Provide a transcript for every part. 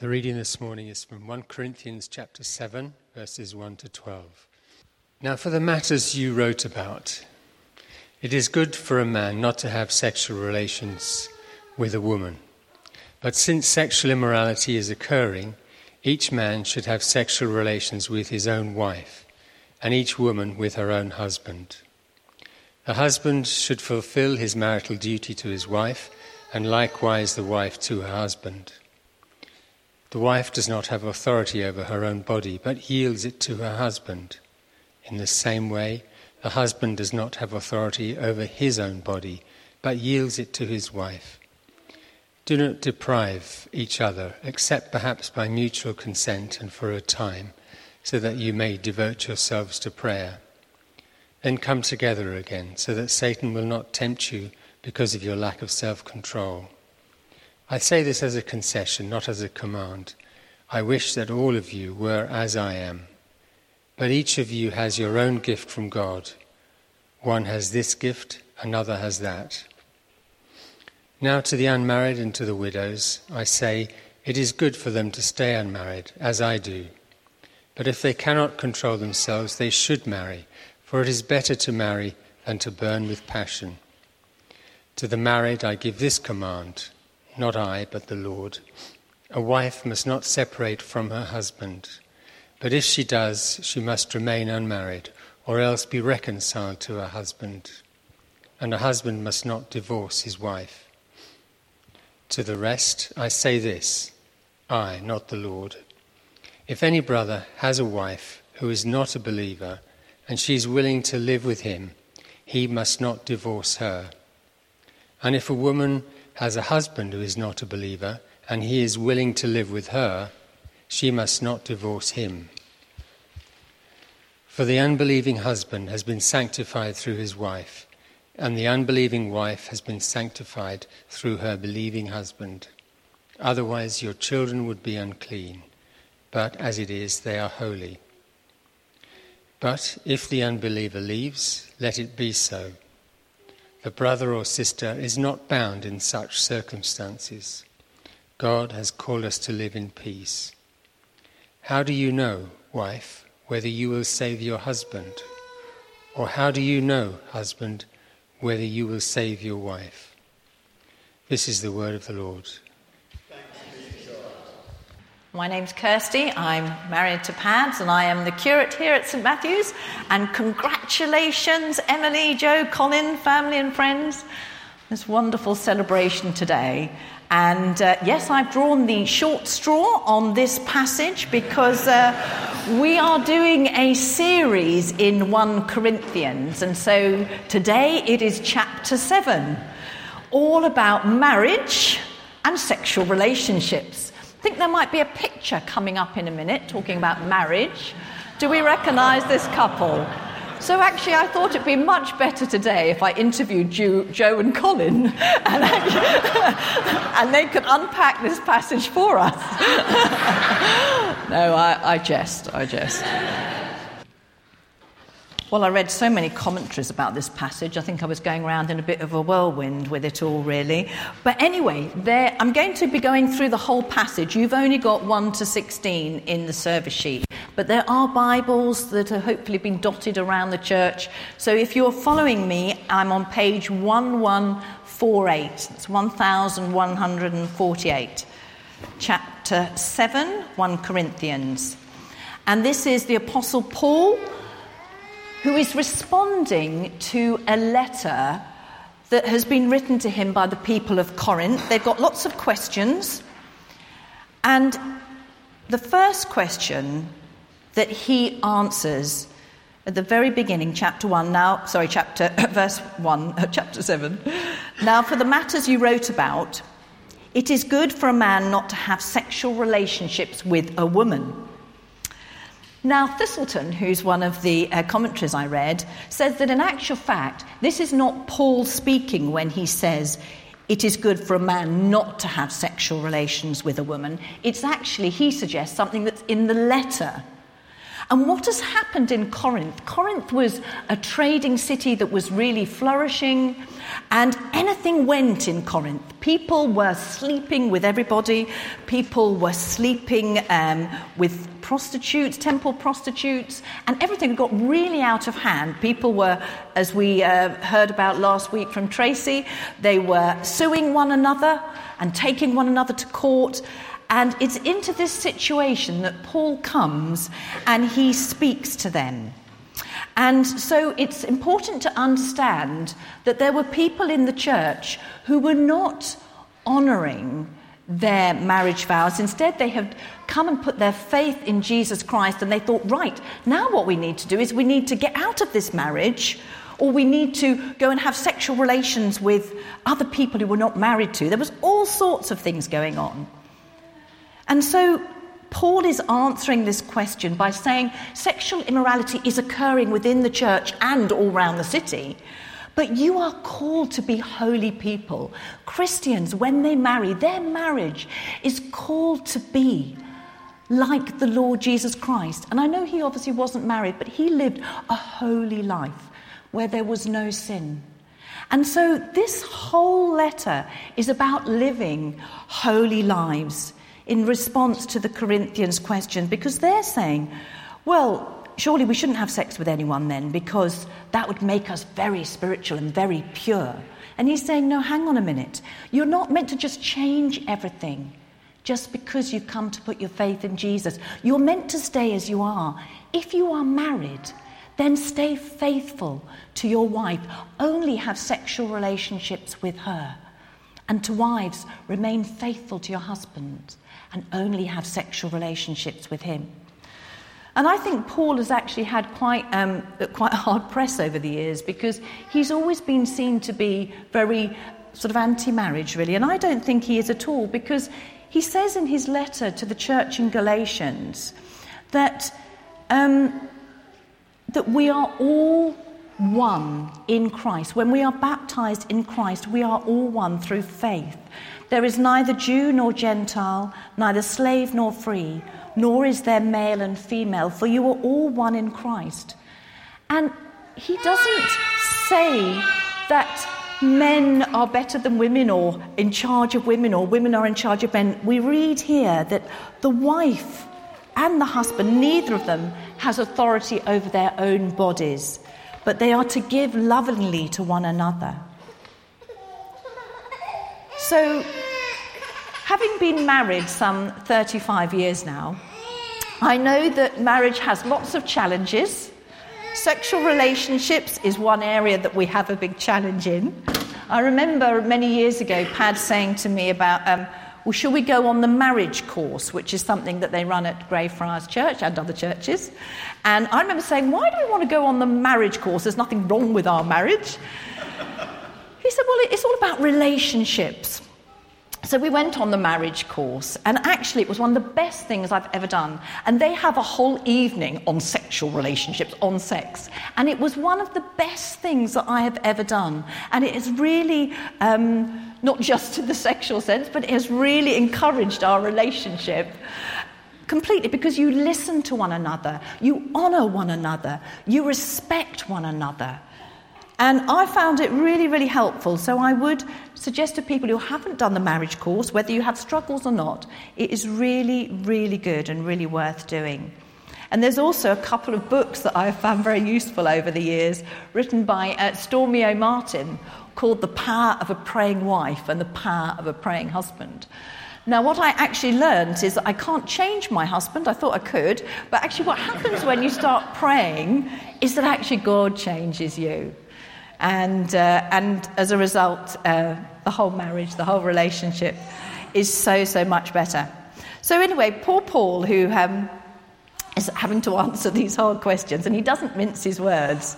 The reading this morning is from 1 Corinthians chapter 7, verses 1 to 12. Now, for the matters you wrote about, it is good for a man not to have sexual relations with a woman. But since sexual immorality is occurring, each man should have sexual relations with his own wife, and each woman with her own husband. The husband should fulfill his marital duty to his wife, and likewise the wife to her husband. The wife does not have authority over her own body, but yields it to her husband. In the same way, the husband does not have authority over his own body, but yields it to his wife. Do not deprive each other, except perhaps by mutual consent and for a time, so that you may devote yourselves to prayer. Then come together again, so that Satan will not tempt you because of your lack of self control. I say this as a concession, not as a command. I wish that all of you were as I am. But each of you has your own gift from God. One has this gift, another has that. Now, to the unmarried and to the widows, I say, it is good for them to stay unmarried, as I do. But if they cannot control themselves, they should marry, for it is better to marry than to burn with passion. To the married, I give this command not I, but the Lord. A wife must not separate from her husband, but if she does, she must remain unmarried, or else be reconciled to her husband. And a husband must not divorce his wife. To the rest, I say this I, not the Lord. If any brother has a wife who is not a believer, and she is willing to live with him, he must not divorce her. And if a woman has a husband who is not a believer and he is willing to live with her, she must not divorce him. For the unbelieving husband has been sanctified through his wife, and the unbelieving wife has been sanctified through her believing husband. Otherwise, your children would be unclean, but as it is, they are holy. But if the unbeliever leaves, let it be so. The brother or sister is not bound in such circumstances. God has called us to live in peace. How do you know, wife, whether you will save your husband? Or how do you know, husband, whether you will save your wife? This is the word of the Lord. My name's Kirsty. I'm married to Pads, and I am the curate here at St Matthew's. And congratulations, Emily, Joe, Colin, family, and friends. This wonderful celebration today. And uh, yes, I've drawn the short straw on this passage because uh, we are doing a series in 1 Corinthians. And so today it is chapter 7, all about marriage and sexual relationships. I think there might be a picture coming up in a minute talking about marriage. Do we recognize this couple? So actually, I thought it'd be much better today if I interviewed Joe, Joe and Colin, and, and, they could unpack this passage for us. no, I, I jest, I jest. Well, I read so many commentaries about this passage. I think I was going around in a bit of a whirlwind with it all, really. But anyway, there, I'm going to be going through the whole passage. You've only got 1 to 16 in the service sheet. But there are Bibles that have hopefully been dotted around the church. So if you're following me, I'm on page 1148. It's 1148. Chapter 7, 1 Corinthians. And this is the Apostle Paul who is responding to a letter that has been written to him by the people of Corinth. They've got lots of questions. And the first question that he answers at the very beginning, chapter 1, now, sorry, chapter, verse 1, uh, chapter 7. Now, for the matters you wrote about, it is good for a man not to have sexual relationships with a woman now, Thiselton, who's one of the uh, commentaries I read, says that in actual fact, this is not Paul speaking when he says it is good for a man not to have sexual relations with a woman. It's actually, he suggests, something that's in the letter. And what has happened in Corinth? Corinth was a trading city that was really flourishing, and anything went in Corinth. People were sleeping with everybody, people were sleeping um, with prostitutes, temple prostitutes, and everything got really out of hand. People were, as we uh, heard about last week from Tracy, they were suing one another and taking one another to court. And it's into this situation that Paul comes and he speaks to them. And so it's important to understand that there were people in the church who were not honouring their marriage vows. Instead, they had come and put their faith in Jesus Christ and they thought, right, now what we need to do is we need to get out of this marriage or we need to go and have sexual relations with other people who we're not married to. There was all sorts of things going on. And so Paul is answering this question by saying sexual immorality is occurring within the church and all around the city. But you are called to be holy people. Christians, when they marry, their marriage is called to be like the Lord Jesus Christ. And I know he obviously wasn't married, but he lived a holy life where there was no sin. And so this whole letter is about living holy lives in response to the Corinthians question because they're saying, well, surely we shouldn't have sex with anyone then because that would make us very spiritual and very pure. And he's saying, no, hang on a minute. You're not meant to just change everything just because you come to put your faith in Jesus. You're meant to stay as you are. If you are married, then stay faithful to your wife. Only have sexual relationships with her. And to wives, remain faithful to your husband and only have sexual relationships with him. And I think Paul has actually had quite, um, quite a hard press over the years because he's always been seen to be very sort of anti marriage, really. And I don't think he is at all because he says in his letter to the church in Galatians that, um, that we are all one in Christ. When we are baptized in Christ, we are all one through faith. There is neither Jew nor Gentile, neither slave nor free, nor is there male and female, for you are all one in Christ. And he doesn't say that men are better than women or in charge of women or women are in charge of men. We read here that the wife and the husband, neither of them has authority over their own bodies, but they are to give lovingly to one another. So, having been married some 35 years now, I know that marriage has lots of challenges. Sexual relationships is one area that we have a big challenge in. I remember many years ago Pad saying to me about, um, well, shall we go on the marriage course, which is something that they run at Greyfriars Church and other churches? And I remember saying, why do we want to go on the marriage course? There's nothing wrong with our marriage. He said, Well, it's all about relationships. So we went on the marriage course, and actually, it was one of the best things I've ever done. And they have a whole evening on sexual relationships, on sex. And it was one of the best things that I have ever done. And it has really, um, not just in the sexual sense, but it has really encouraged our relationship completely because you listen to one another, you honour one another, you respect one another. And I found it really, really helpful. So I would suggest to people who haven't done the marriage course, whether you have struggles or not, it is really, really good and really worth doing. And there's also a couple of books that I've found very useful over the years, written by uh, Stormie Omartian, called The Power of a Praying Wife and The Power of a Praying Husband. Now, what I actually learned is that I can't change my husband. I thought I could. But actually, what happens when you start praying is that actually God changes you. And, uh, and as a result, uh, the whole marriage, the whole relationship is so, so much better. So, anyway, poor Paul, who um, is having to answer these hard questions, and he doesn't mince his words,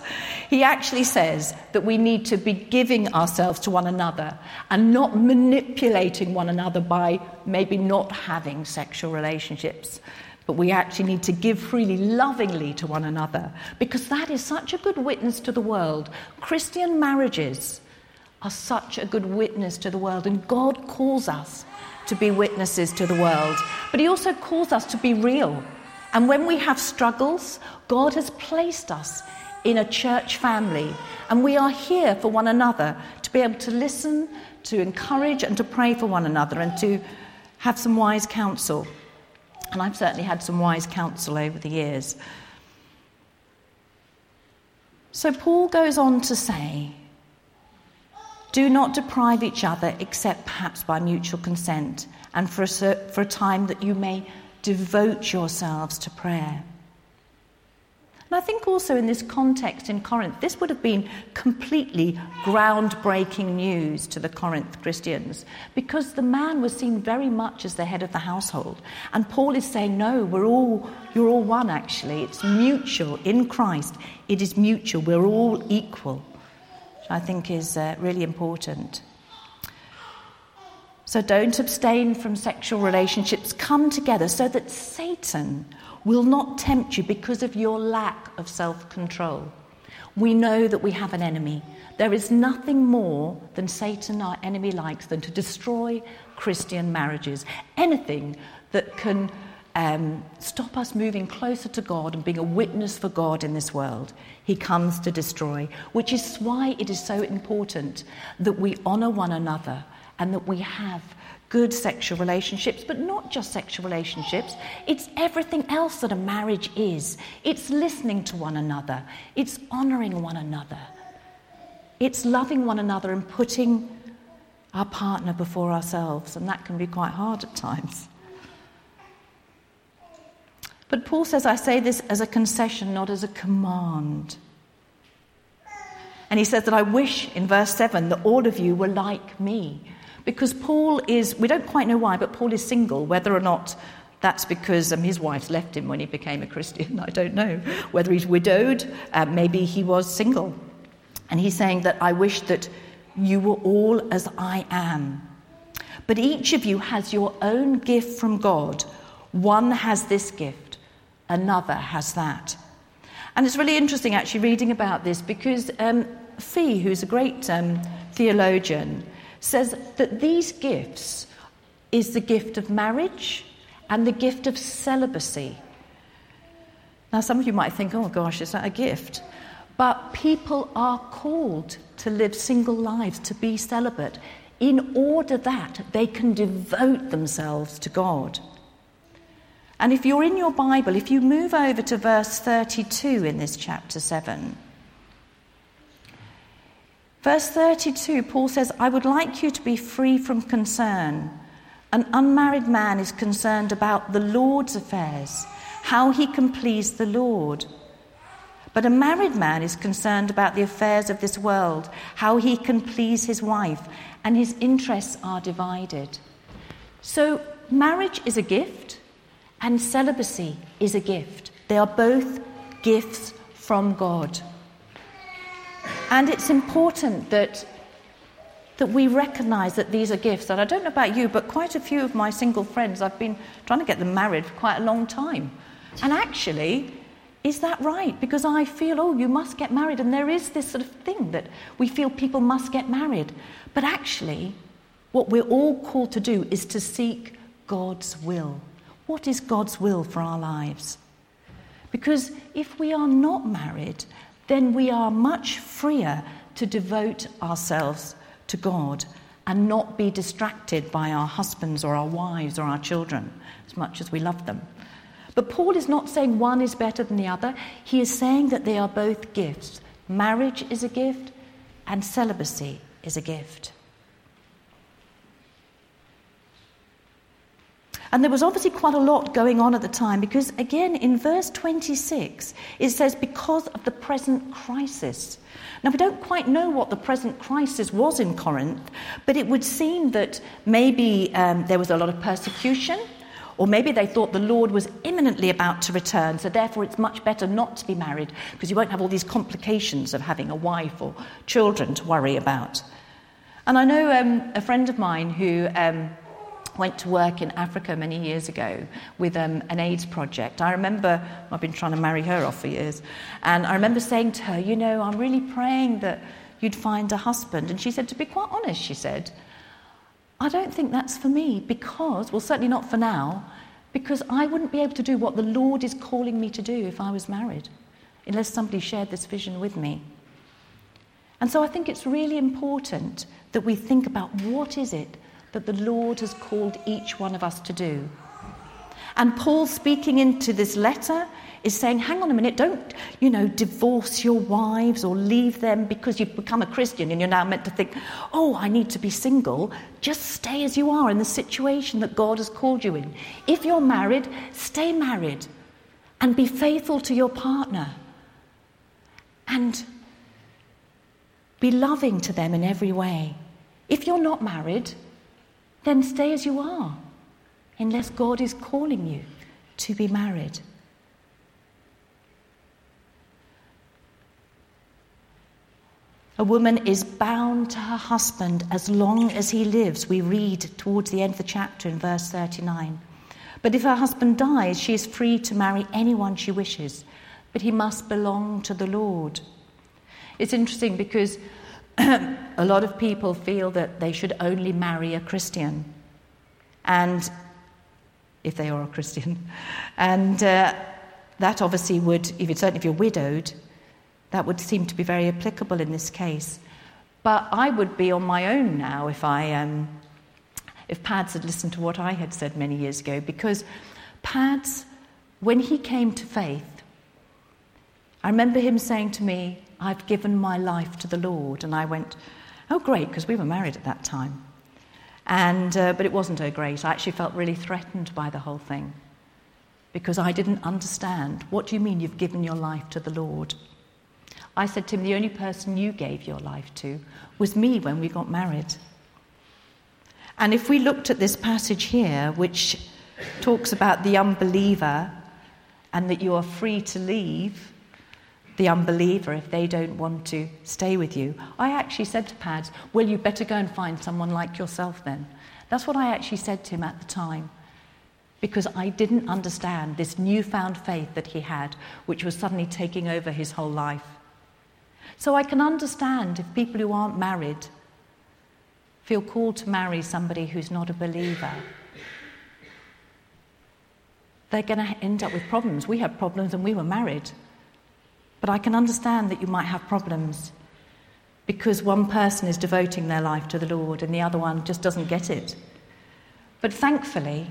he actually says that we need to be giving ourselves to one another and not manipulating one another by maybe not having sexual relationships but we actually need to give freely, lovingly to one another, because that is such a good witness to the world. Christian marriages are such a good witness to the world, and God calls us to be witnesses to the world. But He also calls us to be real. And when we have struggles, God has placed us in a church family, and we are here for one another to be able to listen, to encourage, and to pray for one another, and to have some wise counsel. And I've certainly had some wise counsel over the years. So Paul goes on to say, do not deprive each other except perhaps by mutual consent and for a, for a time that you may devote yourselves to prayer. And I think also in this context in Corinth, this would have been completely groundbreaking news to the Corinth Christians because the man was seen very much as the head of the household. And Paul is saying, no, we're all, you're all one actually. It's mutual in Christ. It is mutual. We're all equal, which I think is uh, really important. So don't abstain from sexual relationships. Come together so that Satan will not tempt you because of your lack of self control. We know that we have an enemy. There is nothing more than Satan, our enemy, likes than to destroy Christian marriages. Anything that can um, stop us moving closer to God and being a witness for God in this world, he comes to destroy. Which is why it is so important that we honour one another and that we have good sexual relationships, but not just sexual relationships. It's everything else that a marriage is. It's listening to one another, it's honoring one another, it's loving one another and putting our partner before ourselves, and that can be quite hard at times. But Paul says, I say this as a concession, not as a command. And he says that I wish in verse 7 that all of you were like me because Paul is, we don't quite know why, but Paul is single, whether or not that's because um, his wife left him when he became a Christian. I don't know. Whether he's widowed, uh, maybe he was single. And he's saying that I wish that you were all as I am. But each of you has your own gift from God. One has this gift, another has that. And it's really interesting actually reading about this because um, Fee, who's a great um, theologian, says that these gifts is the gift of marriage and the gift of celibacy. Now, some of you might think, oh gosh, is that a gift? But people are called to live single lives, to be celibate, in order that they can devote themselves to God. And if you're in your Bible, if you move over to verse 32 in this chapter 7, Verse 32, Paul says, I would like you to be free from concern. An unmarried man is concerned about the Lord's affairs, how he can please the Lord. But a married man is concerned about the affairs of this world, how he can please his wife, and his interests are divided. So, marriage is a gift, and celibacy is a gift. They are both gifts from God. And it's important that, that we recognize that these are gifts. And I don't know about you, but quite a few of my single friends, I've been trying to get them married for quite a long time. And actually, is that right? Because I feel, oh, you must get married. And there is this sort of thing that we feel people must get married. But actually, what we're all called to do is to seek God's will. What is God's will for our lives? Because if we are not married, then we are much freer to devote ourselves to God and not be distracted by our husbands or our wives or our children as much as we love them. But Paul is not saying one is better than the other. He is saying that they are both gifts. Marriage is a gift, and celibacy is a gift. And there was obviously quite a lot going on at the time because, again, in verse 26, it says, because of the present crisis. Now, we don't quite know what the present crisis was in Corinth, but it would seem that maybe um, there was a lot of persecution, or maybe they thought the Lord was imminently about to return, so therefore it's much better not to be married because you won't have all these complications of having a wife or children to worry about. And I know um, a friend of mine who. Um, went to work in Africa many years ago with um, an AIDS project. I remember, I've been trying to marry her off for years, and I remember saying to her, You know, I'm really praying that you'd find a husband. And she said, To be quite honest, she said, I don't think that's for me because, well, certainly not for now, Because I wouldn't be able to do what the Lord is calling me to do if I was married, unless somebody shared this vision with me. And so I think it's really important that we think about what is it that the Lord has called each one of us to do. And Paul, speaking into this letter, is saying, hang on a minute, don't, you know, divorce your wives or leave them because you've become a Christian and you're now meant to think, oh, I need to be single. Just stay as you are in the situation that God has called you in. If you're married, stay married and be faithful to your partner. And be loving to them in every way. If you're not married, then stay as you are, unless God is calling you to be married. A woman is bound to her husband as long as he lives, we read towards the end of the chapter in verse 39. But if her husband dies, she is free to marry anyone she wishes, but he must belong to the Lord. It's interesting because a lot of people feel that they should only marry a Christian. And if they are a Christian. And uh, that obviously would, if certainly if you're widowed, that would seem to be very applicable in this case. But I would be on my own now if I, um, if Pads had listened to what I had said many years ago, because Pads, when he came to faith, I remember him saying to me, I've given my life to the Lord. And I went, Oh, great, because we were married at that time. And, uh, but it wasn't oh, great. I actually felt really threatened by the whole thing because I didn't understand. What do you mean you've given your life to the Lord? I said to him, The only person you gave your life to was me when we got married. And if we looked at this passage here, which talks about the unbeliever and that you are free to leave the unbeliever if they don't want to stay with you, I actually said to Pads, Well, you better go and find someone like yourself then. That's what I actually said to him at the time because I didn't understand this newfound faith that he had, which was suddenly taking over his whole life. So I can understand if people who aren't married feel called to marry somebody who's not a believer. They're going to end up with problems. We had problems and we were married. But I can understand that you might have problems because one person is devoting their life to the Lord and the other one just doesn't get it. But thankfully,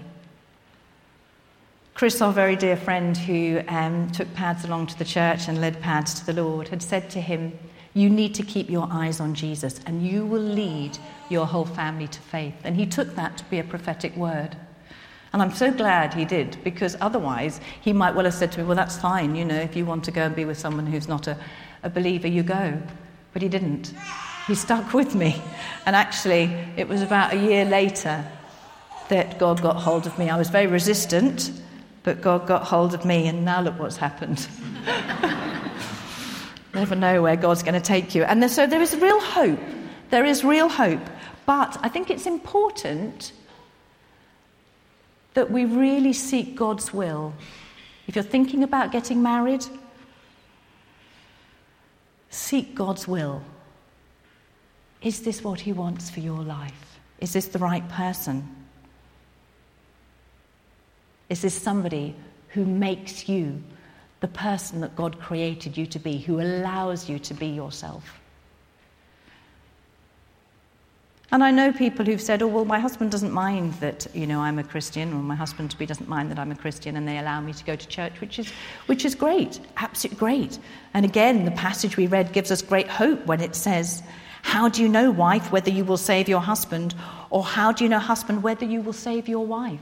Chris, our very dear friend who um, took Pads along to the church and led Pads to the Lord, had said to him, You need to keep your eyes on Jesus and you will lead your whole family to faith. And he took that to be a prophetic word. And I'm so glad he did, because otherwise he might well have said to me, Well, that's fine, you know, if you want to go and be with someone who's not a, a believer, you go. But he didn't. He stuck with me. And actually, it was about a year later that God got hold of me. I was very resistant but God got hold of me, and now look what's happened. Never know where God's going to take you. And so there is real hope. There is real hope. But I think it's important that we really seek God's will. If you're thinking about getting married, seek God's will. Is this what He wants for your life? Is this the right person? Is this somebody who makes you the person that God created you to be, who allows you to be yourself? And I know people who've said, oh, well, my husband doesn't mind that, you know, I'm a Christian, or my husband to be doesn't mind that I'm a Christian, and they allow me to go to church, which is, which is great, absolutely great. And again, the passage we read gives us great hope when it says, how do you know, wife, whether you will save your husband, or how do you know, husband, whether you will save your wife?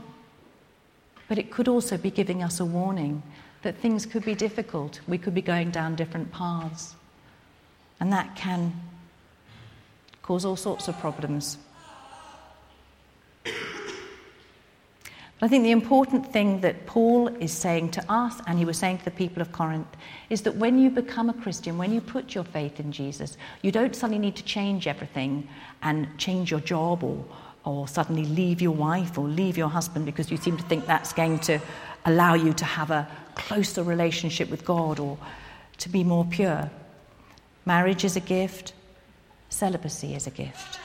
But it could also be giving us a warning that things could be difficult. We could be going down different paths. And that can cause all sorts of problems. But I think the important thing that Paul is saying to us, and he was saying to the people of Corinth, is that when you become a Christian, when you put your faith in Jesus, you don't suddenly need to change everything and change your job or or suddenly leave your wife or leave your husband because you seem to think that's going to allow you to have a closer relationship with God or to be more pure. Marriage is a gift, Celibacy is a gift.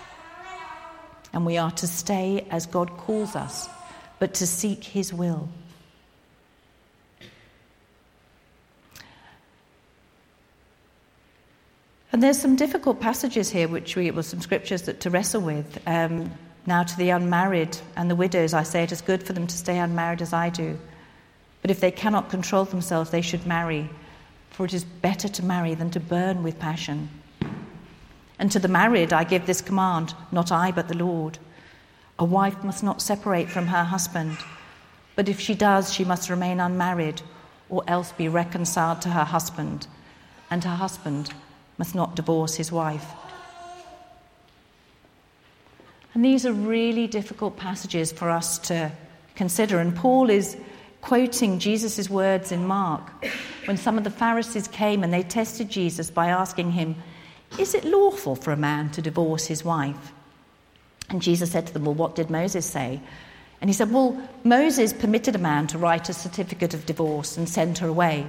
And we are to stay as God calls us, but to seek His will. And there's some difficult passages here, which we, well, some scriptures that to wrestle with. Um, now to the unmarried and the widows, I say it is good for them to stay unmarried as I do. But if they cannot control themselves, they should marry, for it is better to marry than to burn with passion. And to the married, I give this command not I, but the Lord. A wife must not separate from her husband, but if she does, she must remain unmarried or else be reconciled to her husband, and her husband must not divorce his wife. And these are really difficult passages for us to consider. And Paul is quoting Jesus' words in Mark when some of the Pharisees came and they tested Jesus by asking him, Is it lawful for a man to divorce his wife? And Jesus said to them, Well, what did Moses say? And he said, Well, Moses permitted a man to write a certificate of divorce and send her away.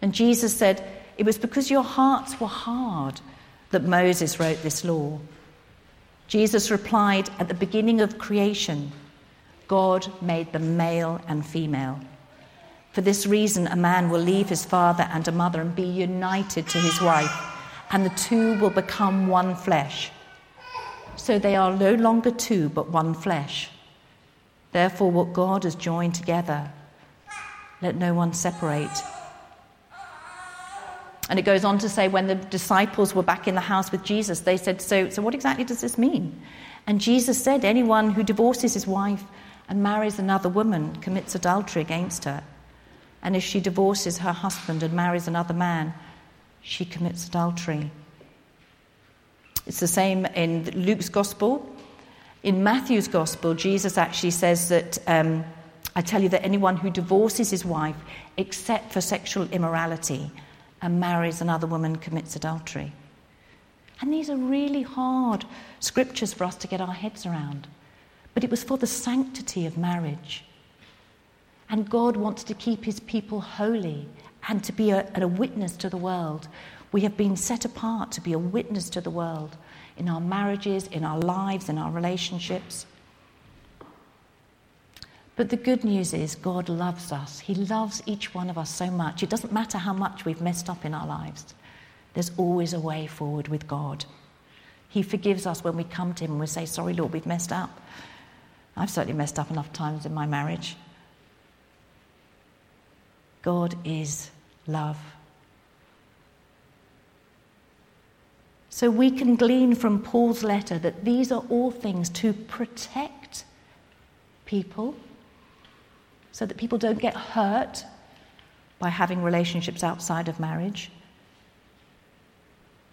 And Jesus said, It was because your hearts were hard that Moses wrote this law. Jesus replied, At the beginning of creation, God made them male and female. For this reason, a man will leave his father and a mother and be united to his wife, and the two will become one flesh. So they are no longer two, but one flesh. Therefore, what God has joined together, let no one separate. And it goes on to say, when the disciples were back in the house with Jesus, they said, So, so what exactly does this mean? And Jesus said, Anyone who divorces his wife and marries another woman commits adultery against her. And if she divorces her husband and marries another man, she commits adultery. It's the same in Luke's gospel. In Matthew's gospel, Jesus actually says that um, I tell you that anyone who divorces his wife except for sexual immorality and marries another woman commits adultery. And these are really hard scriptures for us to get our heads around. But it was for the sanctity of marriage. And God wants to keep his people holy and to be a, a witness to the world. We have been set apart to be a witness to the world in our marriages, in our lives, in our relationships. But the good news is, God loves us. He loves each one of us so much. It doesn't matter how much we've messed up in our lives, there's always a way forward with God. He forgives us when we come to Him and we say, Sorry, Lord, we've messed up. I've certainly messed up enough times in my marriage. God is love. So we can glean from Paul's letter that these are all things to protect people so that people don't get hurt by having relationships outside of marriage,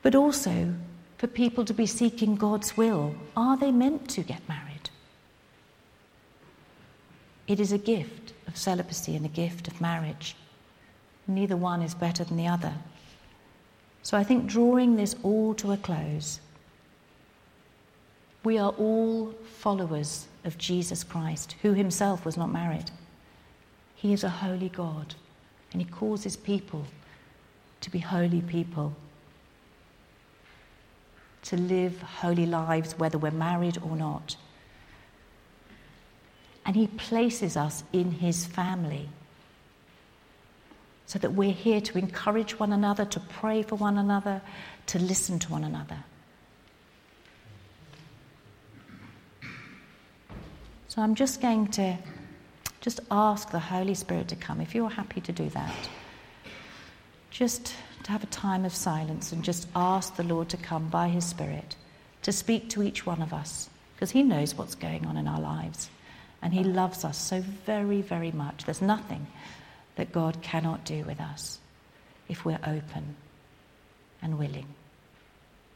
but also for people to be seeking God's will. Are they meant to get married? It is a gift of celibacy and a gift of marriage. Neither one is better than the other. So I think drawing this all to a close, we are all followers of Jesus Christ, who himself was not married. He is a holy God, and he calls his people to be holy people, to live holy lives, whether we're married or not. And he places us in his family so that we're here to encourage one another, to pray for one another, to listen to one another. So I'm just going to just ask the Holy Spirit to come if you're happy to do that. Just to have a time of silence and just ask the Lord to come by his Spirit to speak to each one of us because he knows what's going on in our lives and he loves us so very, very much. There's nothing that God cannot do with us if we're open and willing.